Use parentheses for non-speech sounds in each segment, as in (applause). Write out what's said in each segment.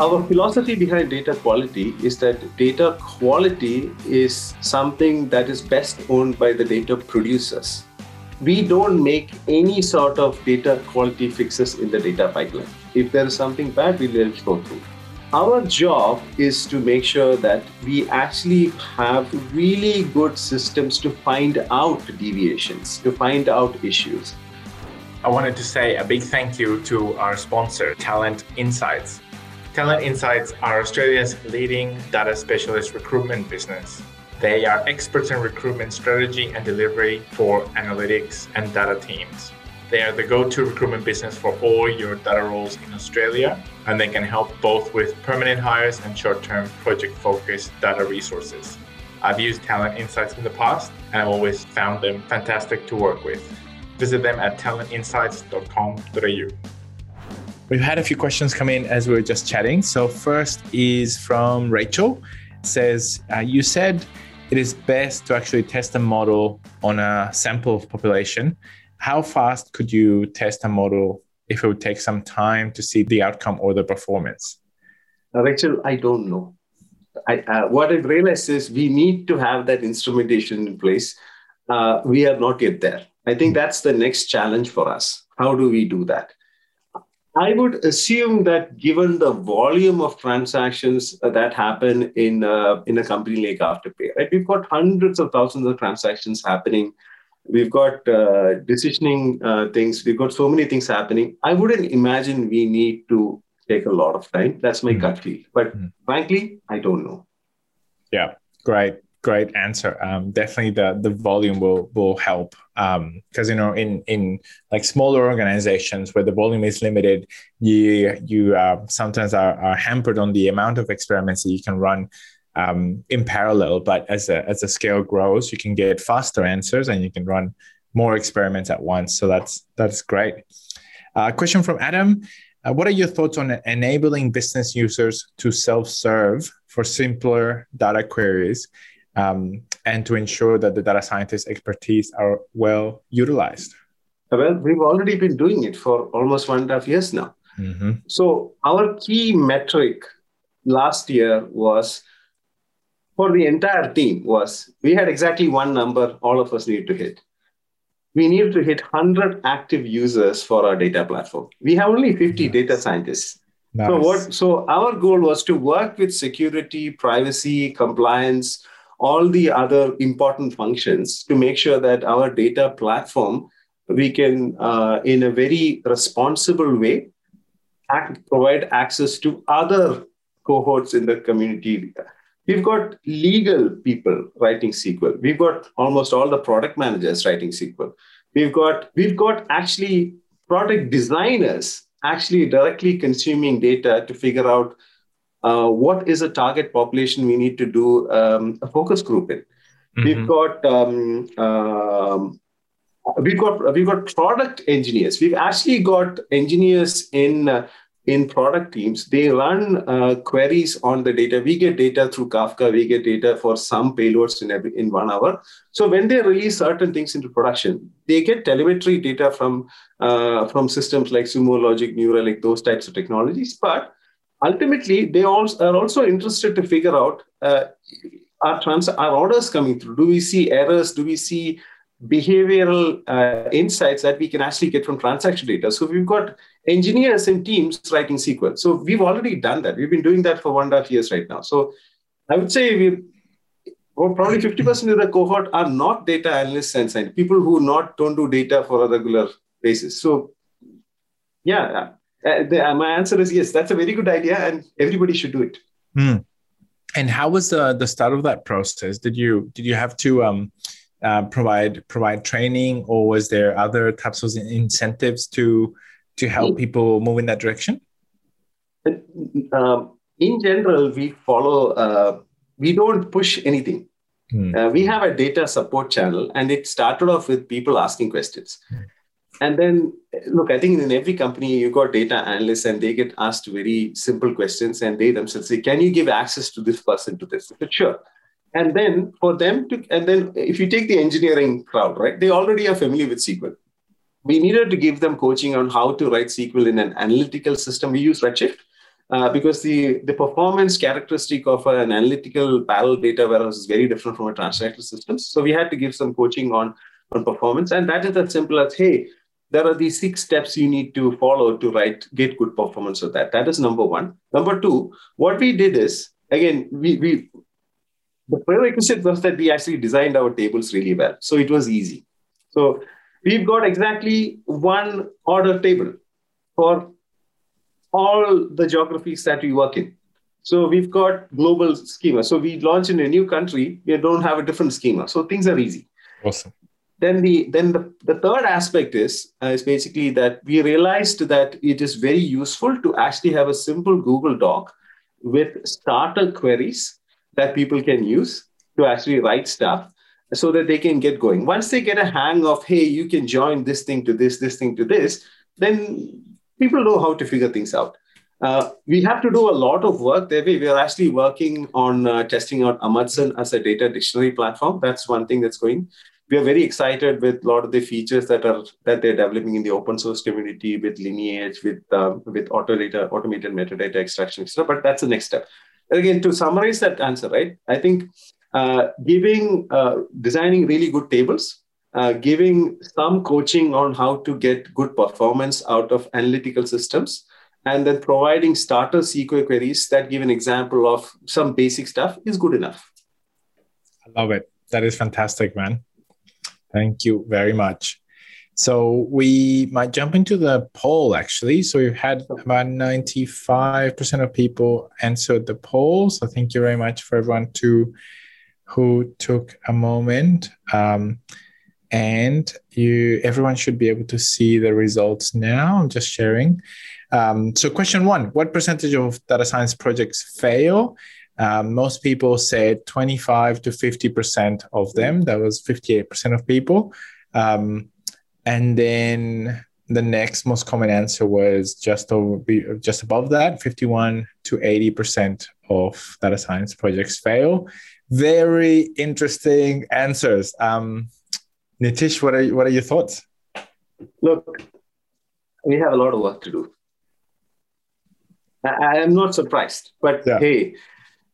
Our philosophy behind data quality is that data quality is something that is best owned by the data producers. We don't make any sort of data quality fixes in the data pipeline. If there is something bad, we let it go through. Our job is to make sure that we actually have really good systems to find out deviations, to find out issues. I wanted to say a big thank you to our sponsor, Talent Insights. Talent Insights are Australia's leading data specialist recruitment business. They are experts in recruitment strategy and delivery for analytics and data teams. They are the go to recruitment business for all your data roles in Australia, and they can help both with permanent hires and short term project focused data resources. I've used Talent Insights in the past, and I've always found them fantastic to work with. Visit them at talentinsights.com.au. We've had a few questions come in as we were just chatting. So first is from Rachel. It says, uh, you said it is best to actually test a model on a sample of population. How fast could you test a model if it would take some time to see the outcome or the performance? Uh, Rachel, I don't know. I, uh, what I've realized is we need to have that instrumentation in place. Uh, we are not yet there. I think that's the next challenge for us. How do we do that? I would assume that given the volume of transactions that happen in uh, in a company like Afterpay, right? We've got hundreds of thousands of transactions happening. We've got uh, decisioning uh, things. We've got so many things happening. I wouldn't imagine we need to take a lot of time. That's my mm gut feel. But mm frankly, I don't know. Yeah, great great answer. Um, definitely the the volume will will help because um, you know in in like smaller organizations where the volume is limited, you you uh, sometimes are, are hampered on the amount of experiments that you can run um, in parallel. But as a as the scale grows, you can get faster answers and you can run more experiments at once. So that's that's great. Uh, question from Adam. Uh, what are your thoughts on enabling business users to self-serve for simpler data queries um, and to ensure that the data scientist expertise are well utilized? Well, we've already been doing it for almost one and a half years now. Mm-hmm. So, our key metric last year was for the entire team was we had exactly one number all of us needed to hit. We needed to hit 100 active users for our data platform. We have only 50 nice. data scientists. Nice. So what so our goal was to work with security, privacy, compliance, all the other important functions to make sure that our data platform we can uh, in a very responsible way act, provide access to other cohorts in the community. We've got legal people writing sql we've got almost all the product managers writing sql we've got we've got actually product designers actually directly consuming data to figure out uh, what is a target population we need to do um, a focus group in. Mm-hmm. We've got um, um, we've got we've got product engineers. We've actually got engineers in uh, in product teams. They run uh, queries on the data. We get data through Kafka. We get data for some payloads in every in one hour. So when they release certain things into production, they get telemetry data from uh, from systems like Sumo Logic, New Relic, those types of technologies. But ultimately they also are also interested to figure out uh, are trans are orders coming through? Do we see errors? Do we see behavioral uh, insights that we can actually get from transaction data? So we've got engineers and teams writing sql so we've already done that. We've been doing that for one and a half years right now. So i would say we well, probably 50% of the cohort are not data analysts and scientists, people who not don't do data for a regular basis. So yeah, uh, the, uh, my answer is yes. That's a very good idea, and everybody should do it. Mm. And how was the the start of that process? Did you did you have to um, uh, provide provide training, or was there other types of incentives to to help hmm. people move in that direction? Um, in general, we follow. Uh, we don't push anything. Mm. Uh, we have a data support channel, and it started off with people asking questions. Mm. And then, look, I think in every company, you've got data analysts and they get asked very simple questions and they themselves say, Can you give access to this person to this? Said, sure. And then for them to, and then if you take the engineering crowd, right, they already are familiar with SQL. We needed to give them coaching on how to write SQL in an analytical system. We use Redshift. uh, because the, the performance characteristic of an analytical parallel data warehouse is very different from a transactional system. So we had to give some coaching on, on performance. And that is as simple as, hey, there are these six steps you need to follow to write, get good performance of that. That is number one. Number two, what we did is, again, we, we the prerequisite was that we actually designed our tables really well. So it was easy. So we've got exactly one order table for all the geographies that we work in. So we've got global schema. So we launch in a new country, we don't have a different schema. So things are easy. Awesome. Then the then the, the third aspect is uh, is basically that we realized that it is very useful to actually have a simple Google Doc with starter queries that people can use to actually write stuff so that they can get going. Once they get a hang of, hey, you can join this thing to this, this thing to this, then people know how to figure things out. Uh, we have to do a lot of work there. We are actually working on uh, testing out Amundsen as a data dictionary platform. That's one thing that's going. We are very excited with a lot of the features that are that they're developing in the open source community with lineage, with uh, with auto data, automated metadata extraction, etc. But that's the next step. Again, to summarize that answer, right? I think uh, giving uh, designing really good tables uh, giving some coaching on how to get good performance out of analytical systems, and then providing starter SQL queries that give an example of some basic stuff is good enough. I love it. That is fantastic, man. Thank you very much. So we might jump into the poll actually. So we've had about 95% of people answered the poll. So thank you very much for everyone to who took a moment. Um, and you everyone should be able to see the results now. I'm just sharing. Um, so question one, what percentage of data science projects fail? Um, most people said 25 to 50% of them. That was 58% of people. Um, and then the next most common answer was just over, just above that, 51 to 80% of data science projects fail. Very interesting answers. Um, Nitish, what are what are your thoughts? Look, we have a lot of work to do. I, am not surprised, but yeah. hey,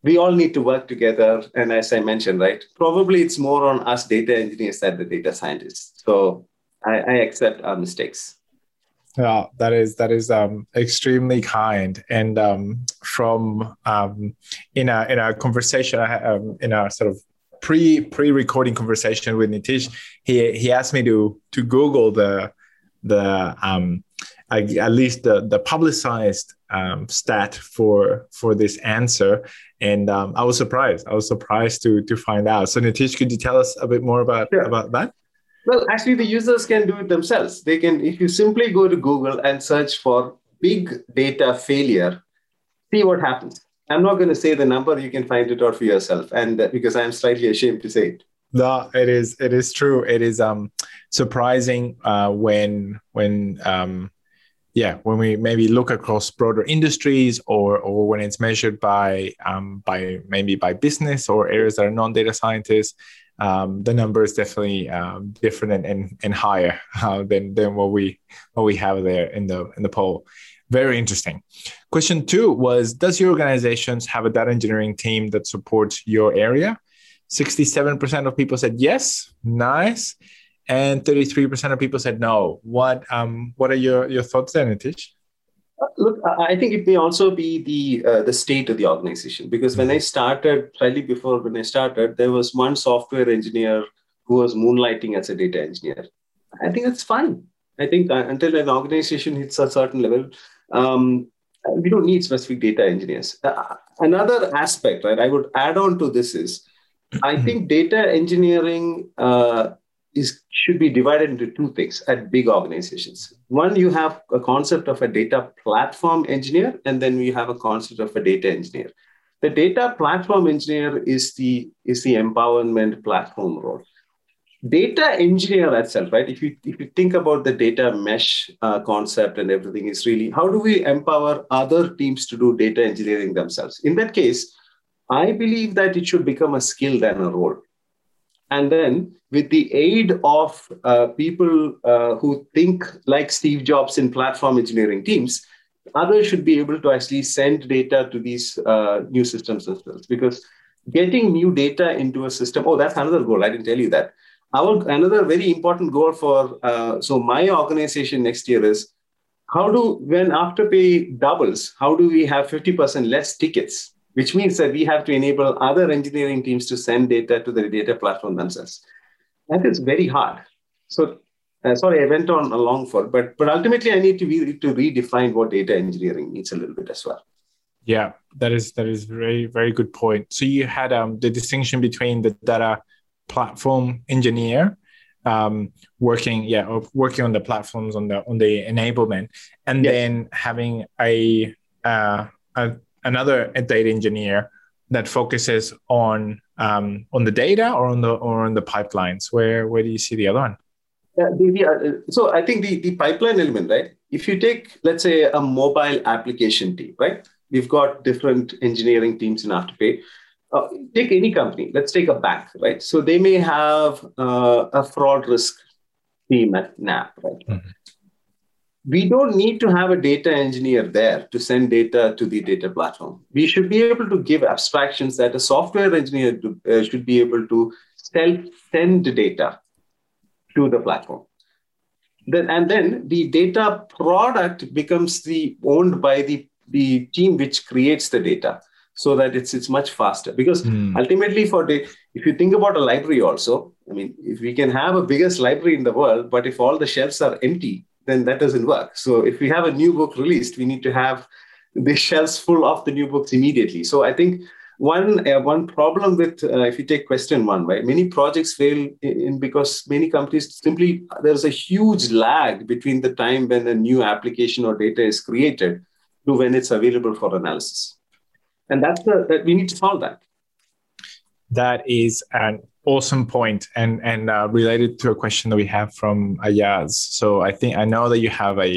we all need to work together. And as I mentioned, right, probably it's more on us data engineers than the data scientists. So I, I accept our mistakes. Yeah, that is that is um, extremely kind. And um, from um, in a in a conversation, um, in a sort of pre pre recording conversation with Nitish, he he asked me to to Google the the um at least the the publicized um, stat for for this answer, and um, I was surprised. I was surprised to to find out. So Nitish, could you tell us a bit more about sure. about that? Well, actually, the users can do it themselves. They can, if you simply go to Google and search for big data failure, see what happens. I'm not going to say the number. You can find it out for yourself, and uh, because I'm slightly ashamed to say it. No, it is. It is true. It is um surprising uh, when when um yeah when we maybe look across broader industries or or when it's measured by um by maybe by business or areas that are non data scientists. Um, the number is definitely um, different and, and, and higher (laughs) uh, than, than what we what we have there in the in the poll. Very interesting. Question two was Does your organizations have a data engineering team that supports your area? 67% of people said yes, nice. And 33% of people said no. What um what are your, your thoughts there, Nitish? Uh, look, I think it may also be the uh, the state of the organization because when I mm-hmm. started, slightly before when I started, there was one software engineer who was moonlighting as a data engineer. I think that's fine. I think uh, until an organization hits a certain level, um, we don't need specific data engineers. Uh, another aspect, right, I would add on to this is I mm-hmm. think data engineering uh, is should be divided into two things at big organizations. One, you have a concept of a data platform engineer, and then you have a concept of a data engineer. The data platform engineer is the is the empowerment platform role data engineer itself, right? If you if you think about the data mesh uh, concept and everything, is really how do we empower other teams to do data engineering themselves? In that case, I believe that it should become a skill than a role. And then, with the aid of uh, people uh, who think like Steve Jobs in platform engineering teams, others should be able to actually send data to these uh, new systems as well. Because getting new data into a system, oh, that's another goal. I didn't tell you that. Our another very important goal for uh, so my organization next year is how do when afterpay doubles, how do we have 50% less tickets? Which means that we have to enable other engineering teams to send data to the data platform themselves. That is very hard. So uh, sorry, I went on along for, but but ultimately I need to be, to redefine what data engineering means a little bit as well. Yeah, that is that is very very good point. So you had um, the distinction between the data platform engineer um, working yeah working on the platforms on the on the enablement and yes. then having a, uh, a another data engineer that focuses on um, on the data or on the or on the pipelines where where do you see the other one yeah, the, the, uh, so i think the, the pipeline element right if you take let's say a mobile application team right we've got different engineering teams in afterpay uh, take any company. Let's take a bank, right? So they may have uh, a fraud risk team at NAB, right? Mm-hmm. We don't need to have a data engineer there to send data to the data platform. We should be able to give abstractions that a software engineer do, uh, should be able to self send data to the platform. Then, and then the data product becomes the owned by the, the team which creates the data so that it's it's much faster because mm. ultimately for the if you think about a library also i mean if we can have a biggest library in the world but if all the shelves are empty then that doesn't work. So if we have a new book released we need to have the (laughs) shelves full of the new books immediately. So i think one uh, one problem with uh, if you take question one right many projects fail in because many companies simply there's a huge lag between the time when a new application or data is created to when it's available for analysis. And that's the that we need to solve that. That is an awesome point and and uh, related to a question that we have from ayaz. So i think i know that you have a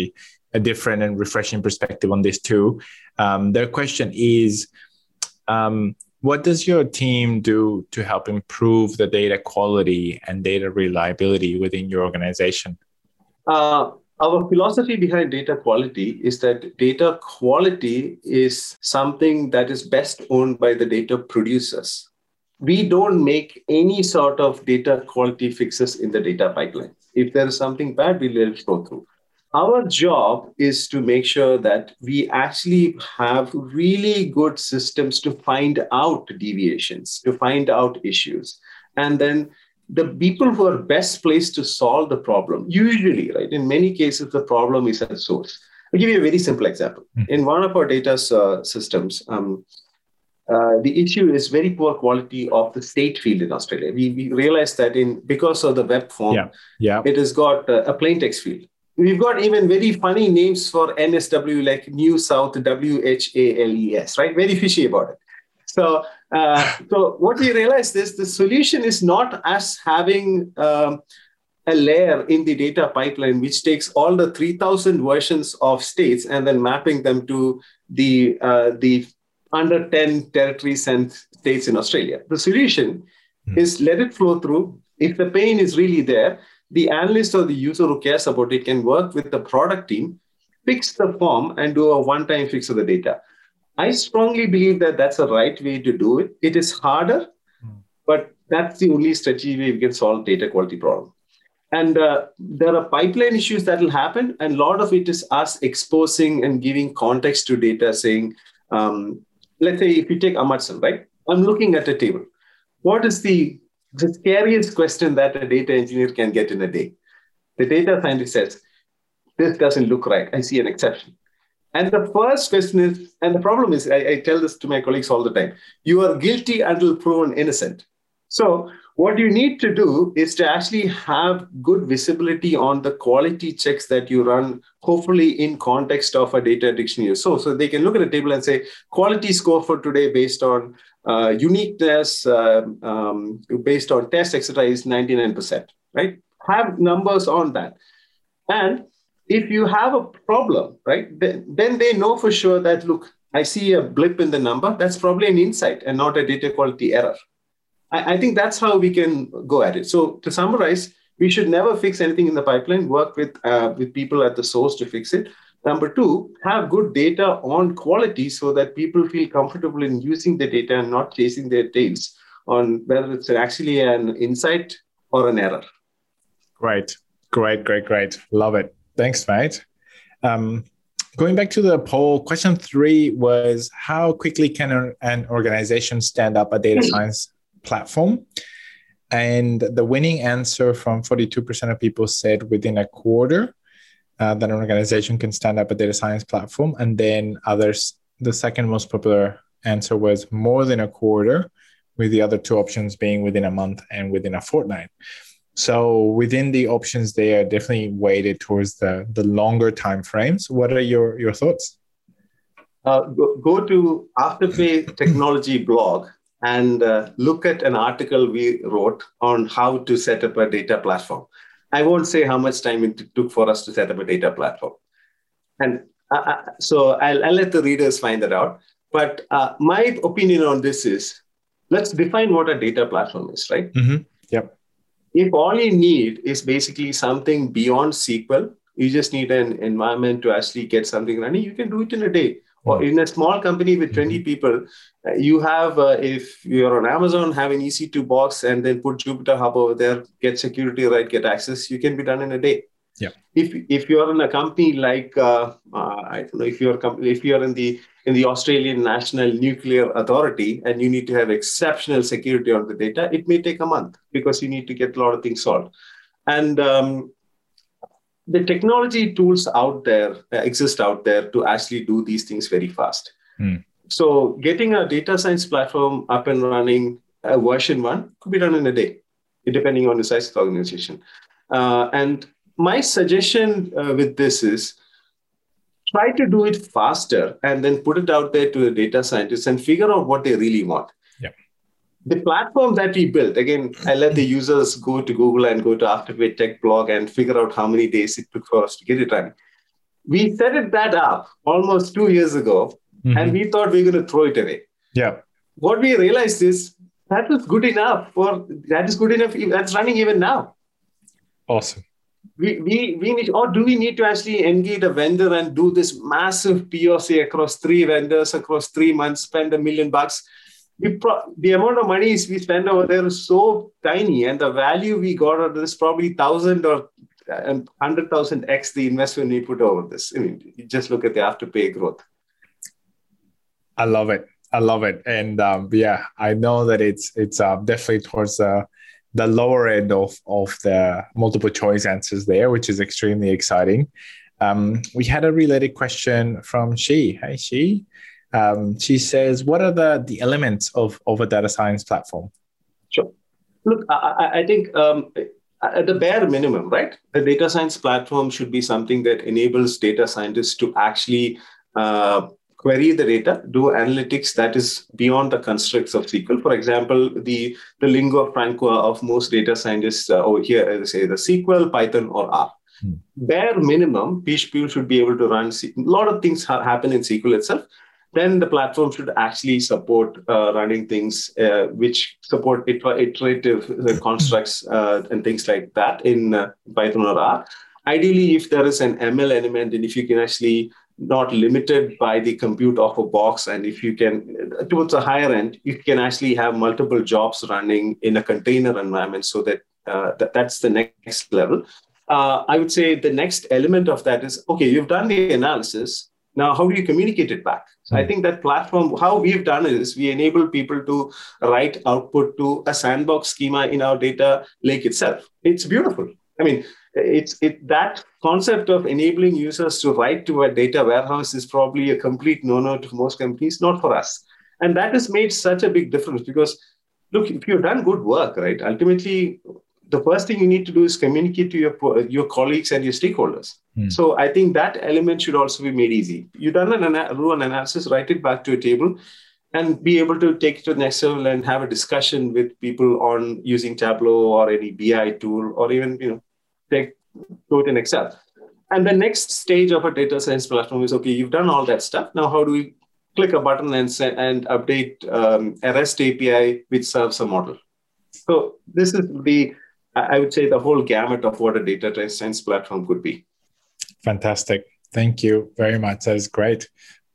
a different and refreshing perspective on this too. Um, their question is um, what does your team do to help improve the data quality and data reliability within your organization? Uh, our philosophy behind data quality is that data quality is something that is best owned by the data producers. We don't make any sort of data quality fixes in the data pipeline. If there is something bad, we let it go through. Our job is to make sure that we actually have really good systems to find out deviations, to find out issues, and then the people who are best placed to solve the problem, usually, right, in many cases, the problem is at source. I'll give you a very simple example. Mm-hmm. In one of our data uh, systems, um, uh, the issue is very poor quality of the state field in Australia. We, we realized that in because of the web form, yeah. Yeah. it has got uh, a plain text field. We've got even very funny names for NSW like New South W H A L E S, right? Very fishy about it. So, uh, so what we realized is the solution is not us having um, a layer in the data pipeline which takes all the 3000 versions of states and then mapping them to the uh, the under 10 territories and states in australia the solution mm. is let it flow through if the pain is really there the analyst or the user who cares about it can work with the product team fix the form and do a one time fix of the data I strongly believe that that's the right way to do it. It is harder, mm. but that's the only strategy we can solve data quality problem. And uh, there are pipeline issues that will happen, and a lot of it is us exposing and giving context to data, saying, um, let's say if you take Amundsen, right? I'm looking at a table. What is the, the scariest question that a data engineer can get in a day? The data scientist says, this doesn't look right. I see an exception. And the first question is, and the problem is, I, I, tell this to my colleagues all the time you are guilty until proven innocent. So, what you need to do is to actually have good visibility on the quality checks that you run, hopefully in context of a data dictionary. So, so they can look at a table and say, quality score for today based on uh, uniqueness, uh, um, based on test, etc., is 99%, right? Have numbers on that. And if you have a problem, right, then, then they know for sure that, look, I see a blip in the number. That's probably an insight and not a data quality error. I, I think that's how we can go at it. So to summarize, we should never fix anything in the pipeline, work with, uh, with people at the source to fix it. Number two, have good data on quality so that people feel comfortable in using the data and not chasing their tails on whether it's actually an insight or an error. Great, great, great, great. Love it. Thanks, mate. Um, going back to the poll, question three was how quickly can an organization stand up a data science platform? And the winning answer from 42% of people said within a quarter uh, that an organization can stand up a data science platform. And then others, the second most popular answer was more than a quarter, with the other two options being within a month and within a fortnight. So within the options, they are definitely weighted towards the, the longer time frames. What are your, your thoughts? Uh, go, go, to Afterpay Technology blog and uh, look at an article we wrote on how to set up a data platform. I won't say how much time it took for us to set up a data platform. And uh, uh, so I'll, I'll, let the readers find that out. But uh, my opinion on this is let's define what a data platform is, right? Mm-hmm. Yep. If all you need is basically something beyond SQL, you just need an environment to actually get something running, you can do it in a day or in a small company with 20 mm-hmm. people uh, you have uh, if you're on amazon have an ec2 box and then put jupyter hub over there get security right get access you can be done in a day. Yeah. If if you're in a company like uh, uh, i don't know if you're if you're in the in the australian national nuclear authority and you need to have exceptional security on the data it may take a month because you need to get a lot of things solved. And um, the technology tools out there uh, exist out there to actually do these things very fast. Mm. So getting a data science platform up and running, uh, version one, could be done in a day, depending on the size of the organization. Uh, and my suggestion uh, with this is try to do it faster and then put it out there to the data scientists and figure out what they really want the platform that we built, again, I let the users go to Google and go to Afterpay Tech blog and figure out how many days it took for us to get it running. We set it that up almost two years ago, mm-hmm. and we thought we were going to throw it away. Yeah. What we realized is that was good enough for that is good enough. That's running even now. Awesome. We, we, we need, or do we need to actually engage a vendor and do this massive POC across three vendors across three months, spend a million bucks? We pro- the amount of money we spend over there is so tiny, and the value we got out of this probably thousand or uh, hundred thousand x the investment we put over this. I mean, just look at the afterpay growth. I love it. I love it, and um, yeah, I know that it's it's uh, definitely towards the the lower end of of the multiple choice answers there, which is extremely exciting. Um, we had a related question from She. Hey, She. Um, she says, "What are the the elements of of a data science platform?" Sure. Look, I, I think um, at the bare minimum, right? A data science platform should be something that enables data scientists to actually uh, query the data, do analytics that is beyond the constructs of SQL. For example, the, the lingua franca of most data scientists uh, over here is say the SQL, Python, or R. Hmm. Bare minimum, people should be able to run. A lot of things ha- happen in SQL itself, then the platform should actually support uh, running things uh, which support iterative uh, constructs uh, and things like that in uh, Python or R. Ideally, if there is an ML element and if you can actually not limited by the compute of a box and if you can towards a higher end you can actually have multiple jobs running in a container environment so that, uh, that that's the next level uh, i would say the next element of that is okay you've done the analysis now, how do you communicate it back? So I hmm. think that platform, how we've done is we enable people to write output to a sandbox schema in our data lake itself. It's beautiful. I mean, it's it that concept of enabling users to write to a data warehouse is probably a complete no-no to most companies, not for us. And that has made such a big difference because look, if you've done good work, right? Ultimately, the first thing you need to do is communicate to your your colleagues and your stakeholders. Mm. So I think that element should also be made easy. You done an do an analysis, write it back to a table, and be able to take it to the next level and have a discussion with people on using Tableau or any BI tool, or even you know take do it in Excel. And the next stage of a data science platform is okay. You've done all that stuff. Now, how do we click a button and set, and update um, a REST API which serves a model? So this is the I would say the whole gamut of what a data science platform could be. Fantastic. Thank you very much. That's great.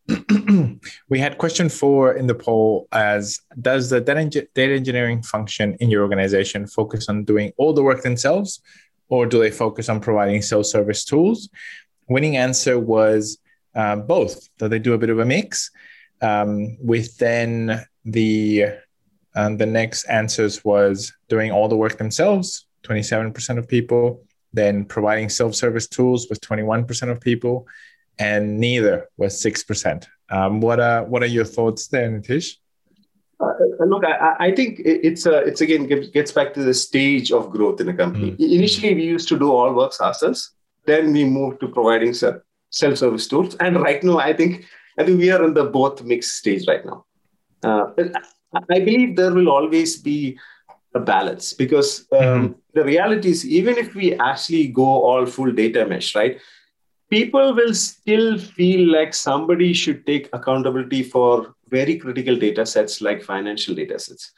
(clears throat) we had question four in the poll as does the data engineering function in your organization focus on doing all the work themselves or do they focus on providing self-service tools winning answer was uh, both that they do a bit of a mix um, with then the um, the next answers was doing all the work themselves 27% of people then providing self-service tools was 21% of people and neither was 6% um, what are what are your thoughts there nitish uh, look, I, I, think it's a, it's again gets back to the stage of growth in a company. Mm. Initially, we used to do all works ourselves. Then we moved to providing self-service tools, and right now, I think I think we are in the both mixed stage right now. Uh, I believe there will always be a balance because um, mm-hmm. the reality is even if we actually go all full data mesh, right? People will still feel like somebody should take accountability for very critical data sets like financial data sets.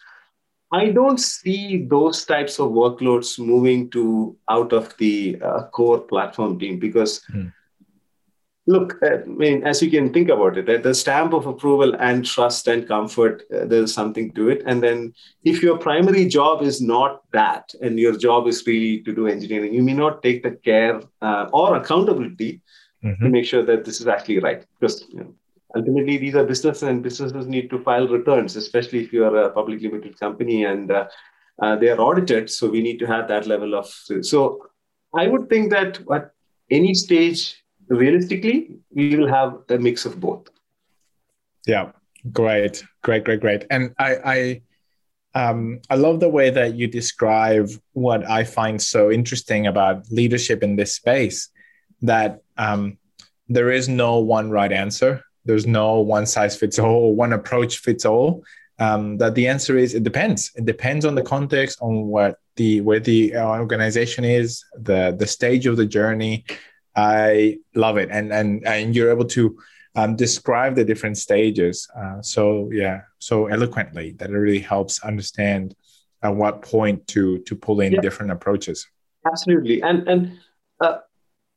I don't see those types of workloads moving to out of the uh, core platform team because mm look, uh, I mean, as you can think about it, the stamp of approval and trust and comfort, uh, there's something to it. And then if your primary job is not that, and your job is really to do engineering, you may not take the care uh, or accountability mm-hmm. to make sure that this is actually right. Because you know, ultimately, these are businesses, and businesses need to file returns, especially if you are a public limited company and uh, uh, they are audited. So we need to have that level of. So I would think that at any stage realistically, we will have a mix of both. Yeah, great, great, great, great. And I, I, um, I love the way that you describe what I find so interesting about leadership in this space. That um, there is no one right answer. There's no one size fits all, one approach fits all. Um, that the answer is it depends. It depends on the context, on what the where the organization is, the the stage of the journey, I love it, and and and you're able to um, describe the different stages. Uh, so yeah, so eloquently that it really helps understand at what point to to pull in yeah. different approaches. Absolutely, and and uh,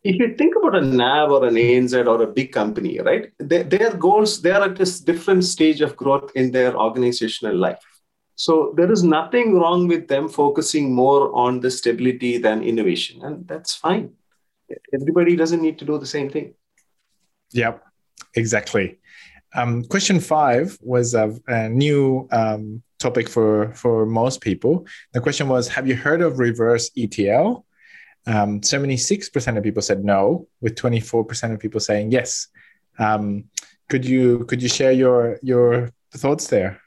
if you think about a NAB or an ANZ or a big company, right? Their, their goals they are at this different stage of growth in their organizational life. So there is nothing wrong with them focusing more on the stability than innovation, and that's fine everybody doesn't need to do the same thing. Yep, exactly. Um, question five was a, a new um, topic for for most people. The question was, have you heard of reverse ETL? Um, Seventy-six percent of people said no, with twenty-four percent of people saying yes. Um, could you could you share your your thoughts there?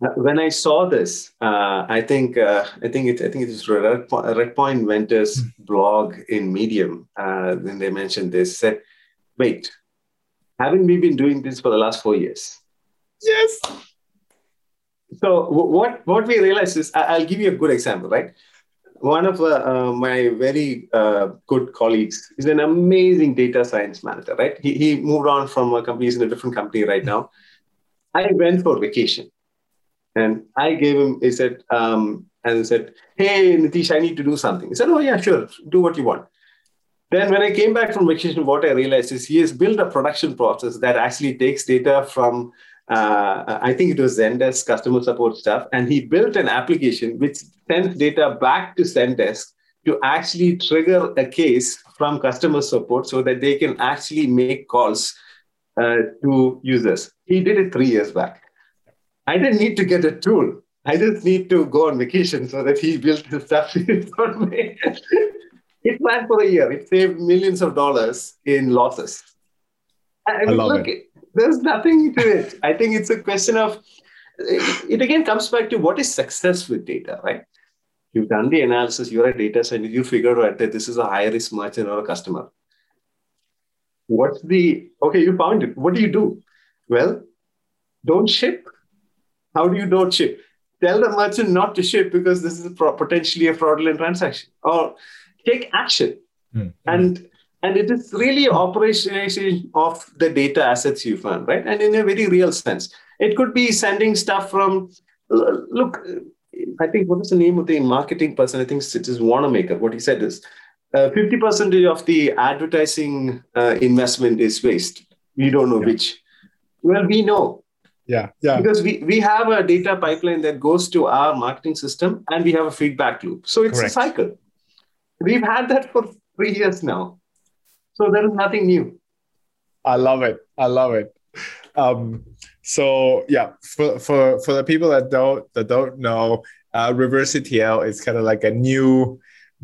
When I saw this, uh, I think uh, I think it I think it was Redpoint Venture's hmm. blog in Medium. Uh, when they mentioned this, said, "Wait, haven't we been doing this for the last four years?" Yes. So w- what what we realized is I- will give you a good example, right? One of uh, uh, my very uh, good colleagues is an amazing data science manager, right? He, he moved on from a company, he's in a different company right now. I went for vacation and I gave him, he said, um, and said, Hey, Nitish, I need to do something. He said, Oh, yeah, sure, do what you want. Then, when I came back from vacation, what I realized is he has built a production process that actually takes data from, uh, I think it was Zendesk customer support stuff, and he built an application which sends data back to Zendesk to actually trigger a case from customer support so that they can actually make calls uh, to users. He did it three years back. I didn't need to get a tool. I just need to go on vacation so that he built his stuff (laughs) for me. it ran for a year. It saved millions of dollars in losses. I, mean, I love look, it. There's nothing to it. I think it's a question of it again comes back to what is success with data, right? You've done the analysis, you're a data scientist, you figured out that this is a high risk merchant or a customer. What's the okay, you found it. What do you do? Well, don't ship how do you don't ship? Tell the merchant not to ship because this is potentially a fraudulent transaction, or take action. Mm-hmm. And and it is really operationalization of the data assets you found, right? And in a very real sense, it could be sending stuff from. Look, I think what is the name of the marketing person? I think it is Wanamaker. What he said is, uh, 50% of the advertising uh, investment is waste. We don't know yeah. which. Well, we know. Yeah, yeah. Because we, we have a data pipeline that goes to our marketing system and we have a feedback loop. So it's Correct. a cycle. We've had that for three years now. So there is nothing new. I love it. I love it. Um, so yeah, for, for for the people that don't that don't know, uh, reverse ETL is kind of like a new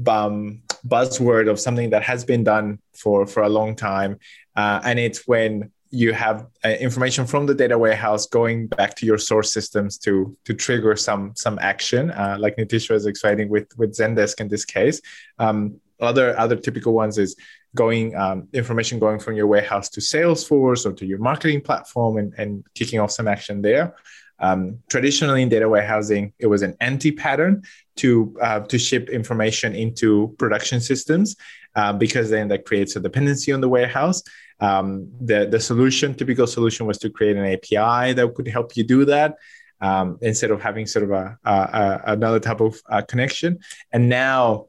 um, buzzword of something that has been done for for a long time, uh, and it's when you have uh, information from the data warehouse going back to your source systems to to trigger some some action, uh, like Nitish was exciting with with Zendesk in this case. Um, other other typical ones is going um, information going from your warehouse to Salesforce or to your marketing platform and, and kicking off some action there. Um, traditionally in data warehousing, it was an anti pattern to uh, to ship information into production systems uh, because then that creates a dependency on the warehouse. Um, the the solution, typical solution, was to create an API that could help you do that. Um, instead of having sort of a, a, a another type of uh, connection, and now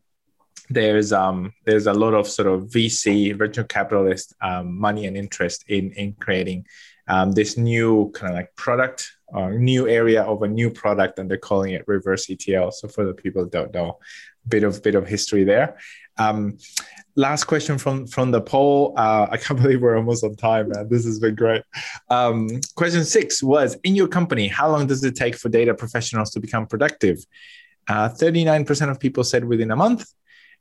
there's um there's a lot of sort of VC venture capitalist um, money and interest in in creating um, this new kind of like product uh, new area of a new product and they're calling it reverse ETL. So for the people that don't know, bit of bit of history there. Um, last question from from the poll. Uh, I can't (laughs) believe we're almost on time, man. This has been great. Um, question six was: In your company, how long does it take for data professionals to become productive? Uh, thirty-nine percent of people said within a month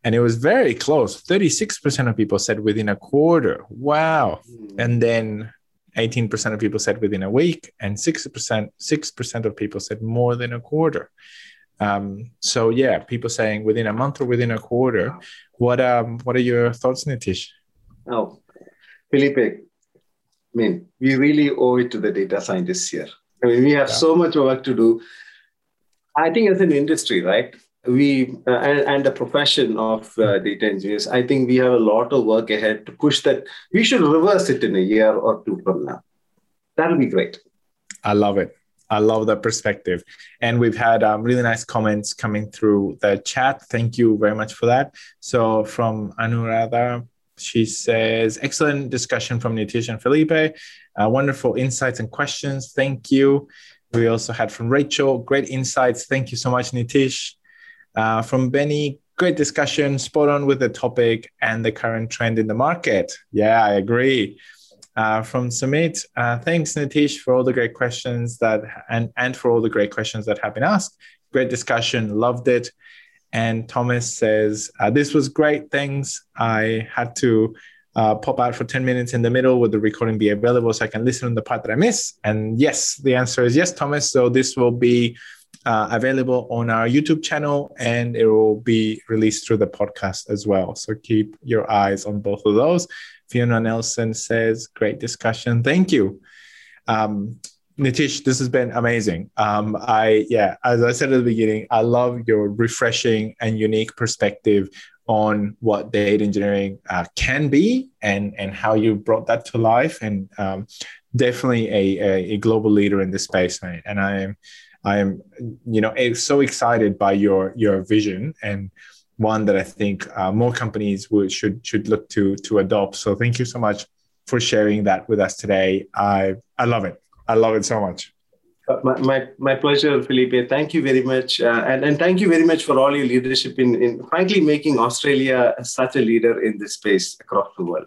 and it was very close 36% of people said within a quarter wow mm. and then 18% of people said within a week and 6% 6% of people said more than a quarter. Um, so yeah people saying within a month or within a quarter. What um what are your thoughts nitish? Oh felipe i mean we really owe it to the data scientists here. I mean we have yeah. so much work to do. I think as an industry right we uh, and, and, the profession of uh, data engineers i think we have a lot of work ahead to push that. We should reverse it in a year or two from now. That'll be great. I love it. I love that perspective. And we've had um, really nice comments coming through the chat. Thank you very much for that. So from anuradha she says excellent discussion from nitish and felipe. Uh, wonderful insights and questions. Thank you. We also had from rachel great insights. Thank you so much nitish uh, from Benny, great discussion, spot on with the topic and the current trend in the market. Yeah, I agree. Uh, from Sumit, uh, thanks Nitish for all the great questions that and and for all the great questions that have been asked. Great discussion, loved it. And Thomas says uh, this was great. Thanks. I had to uh, pop out for 10 minutes in the middle. Would the recording be available so I can listen on the part that I miss? And yes, the answer is yes, Thomas. So this will be uh, available on our YouTube channel and it will be released through the podcast as well. So keep your eyes on both of those. Fiona Nelson says, great discussion. Thank you. Um, Nitish, this has been amazing. Um, I, yeah, as I said at the beginning, I love your refreshing and unique perspective on what data engineering uh, can be and, and how you brought that to life. And um, definitely a, a, a, global leader in this space. Right? And I am I am, you know, so excited by your your vision and one that I think uh, more companies would should should look to to adopt. So thank you so much for sharing that with us today. I I love it. I love it so much. Uh, my, my, my pleasure, Felipe. Thank you very much. Uh, and, and thank you very much for all your leadership in, in frankly making Australia such a leader in this space across the world.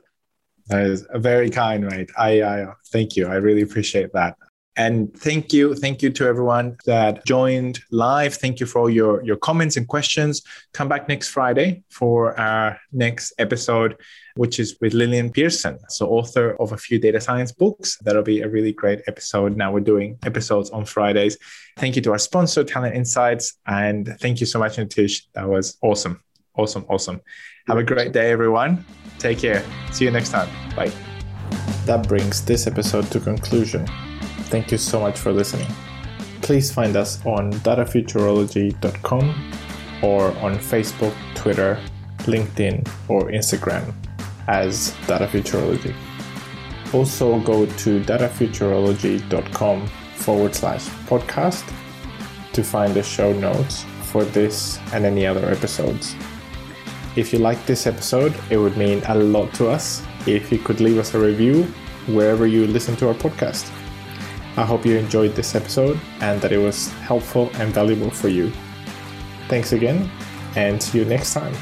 That is very kind, right? I, I thank you. I really appreciate that. And thank you. Thank you to everyone that joined live. Thank you for all your, your comments and questions. Come back next Friday for our next episode, which is with Lillian Pearson, so author of a few data science books. That'll be a really great episode. Now we're doing episodes on Fridays. Thank you to our sponsor, Talent Insights. And thank you so much, Nitish. That was awesome. Awesome. Awesome. Have a great day, everyone. Take care. See you next time. Bye. That brings this episode to conclusion. Thank you so much for listening. Please find us on datafuturology.com or on Facebook, Twitter, LinkedIn, or Instagram as Data Futurology. Also, go to datafuturology.com forward slash podcast to find the show notes for this and any other episodes. If you like this episode, it would mean a lot to us if you could leave us a review wherever you listen to our podcast. I hope you enjoyed this episode and that it was helpful and valuable for you. Thanks again, and see you next time.